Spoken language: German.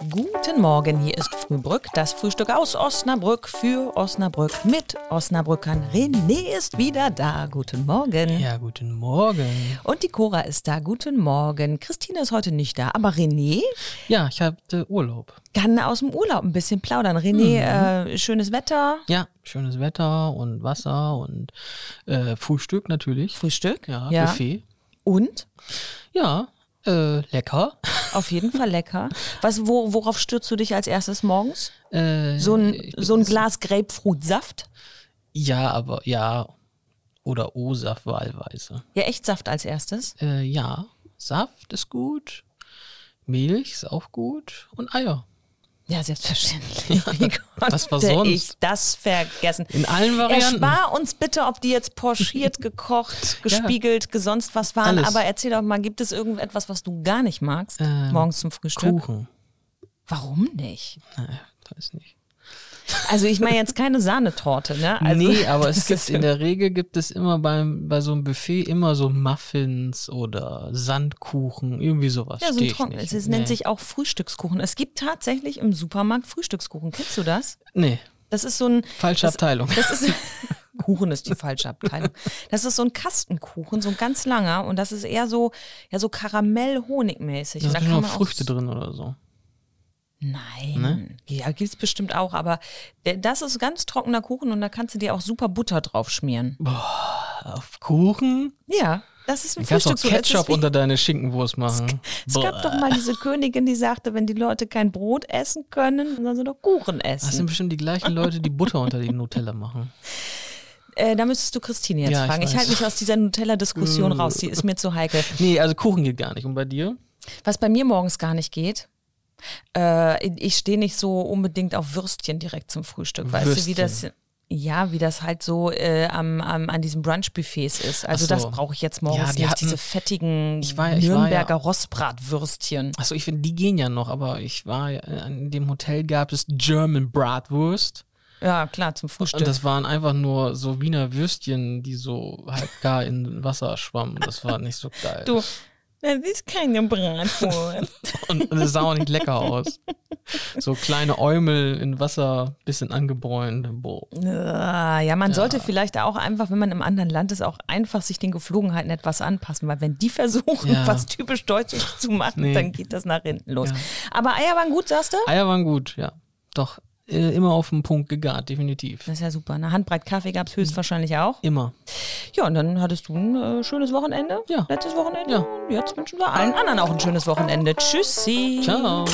Guten Morgen, hier ist Frühbrück, das Frühstück aus Osnabrück für Osnabrück mit Osnabrückern. René ist wieder da. Guten Morgen. Ja, guten Morgen. Und die Cora ist da. Guten Morgen. Christine ist heute nicht da, aber René Ja, ich hatte Urlaub. kann aus dem Urlaub ein bisschen plaudern. René, äh, schönes Wetter, Ja, schönes Wetter und Wasser und äh, Frühstück natürlich. Frühstück. Ja, ja. Buffet. Und? Ja, äh, lecker. Auf jeden Fall lecker. Was, wo, worauf stürzt du dich als erstes morgens? Äh, So ein, so ein Glas Grapefruitsaft? Ja, aber ja. Oder O-Saft wahlweise. Ja, echt Saft als erstes? Äh, ja, Saft ist gut. Milch ist auch gut. Und Eier. Ja, selbstverständlich. Wie was war sonst? ich das vergessen? In allen Varianten. Erspar uns bitte, ob die jetzt pochiert, gekocht, gespiegelt, sonst was waren. Alles. Aber erzähl doch mal, gibt es irgendetwas, was du gar nicht magst Ähm, morgens zum Frühstück? Kuchen. Warum nicht? Naja, weiß nicht. Also ich meine jetzt keine Sahnetorte, ne? Also, nee, aber es gibt in der Regel gibt es immer beim, bei so einem Buffet immer so Muffins oder Sandkuchen, irgendwie sowas. Ja, so ein Trocken. Es nee. nennt sich auch Frühstückskuchen. Es gibt tatsächlich im Supermarkt Frühstückskuchen. Kennst du das? Nee, Das ist so ein. falsche das, Abteilung. Das ist. Kuchen ist die falsche Abteilung. Das ist so ein Kastenkuchen, so ein ganz langer und das ist eher so, ja, so Karamell-Honigmäßig. Da sind noch Früchte drin oder so. Nein. Ne? Ja, gibt's bestimmt auch, aber der, das ist ganz trockener Kuchen und da kannst du dir auch super Butter drauf schmieren. Auf Kuchen? Ja, das ist ein Du kannst. Es ist Ketchup unter deine Schinkenwurst machen. Es gab doch mal diese Königin, die sagte, wenn die Leute kein Brot essen können, dann sollen sie doch Kuchen Das sind essen. bestimmt die gleichen Leute, die Butter unter die Nutella machen. Äh, da müsstest du Christine jetzt Ja, ich fragen. Ich, weiß. halte mich aus dieser Nutella-Diskussion raus, die ist mir zu heikel. Nee, also Kuchen geht gar nicht. Und bei dir? Was bei mir morgens gar nicht geht, äh, ich stehe nicht so unbedingt auf Würstchen direkt zum Frühstück. Weißt du, wie das, Würstchen. ja, wie das halt so äh, am, am, an diesen Brunch-Buffets ist. Also so. das brauche ich jetzt morgens Ja, die nicht, hatten- diese fettigen Ich war- ich Nürnberger ja- Rostbratwürstchen. Achso, ich finde, die gehen ja noch, aber ich war, ja- in dem Hotel gab es German Bratwurst. Ja, klar, zum Frühstück. Und das waren einfach nur so Wiener Würstchen, die so halb gar in Wasser schwammen. Das war nicht so geil. du, das ist keine Bratwurst. Und, es sah auch nicht lecker aus. So kleine Äumel in Wasser, bisschen angebräunt. Boah. Ah, ja, man sollte vielleicht auch einfach, wenn man im anderen Land ist, auch einfach sich den Geflogenheiten etwas anpassen, weil wenn die versuchen, Ja. was typisch Deutsches zu machen, Nee. dann geht das nach hinten los. Ja. Aber Eier waren gut, sagst du? Eier waren gut, ja. Doch, äh, immer auf den Punkt gegart, definitiv. Das ist ja super. Eine Handbreit Kaffee gab es höchstwahrscheinlich auch. Immer. Ja, und dann hattest du ein äh, schönes Wochenende. Ja. Letztes Wochenende. Ja. Und jetzt wünschen wir allen anderen auch ein schönes Wochenende. Tschüssi. Ciao.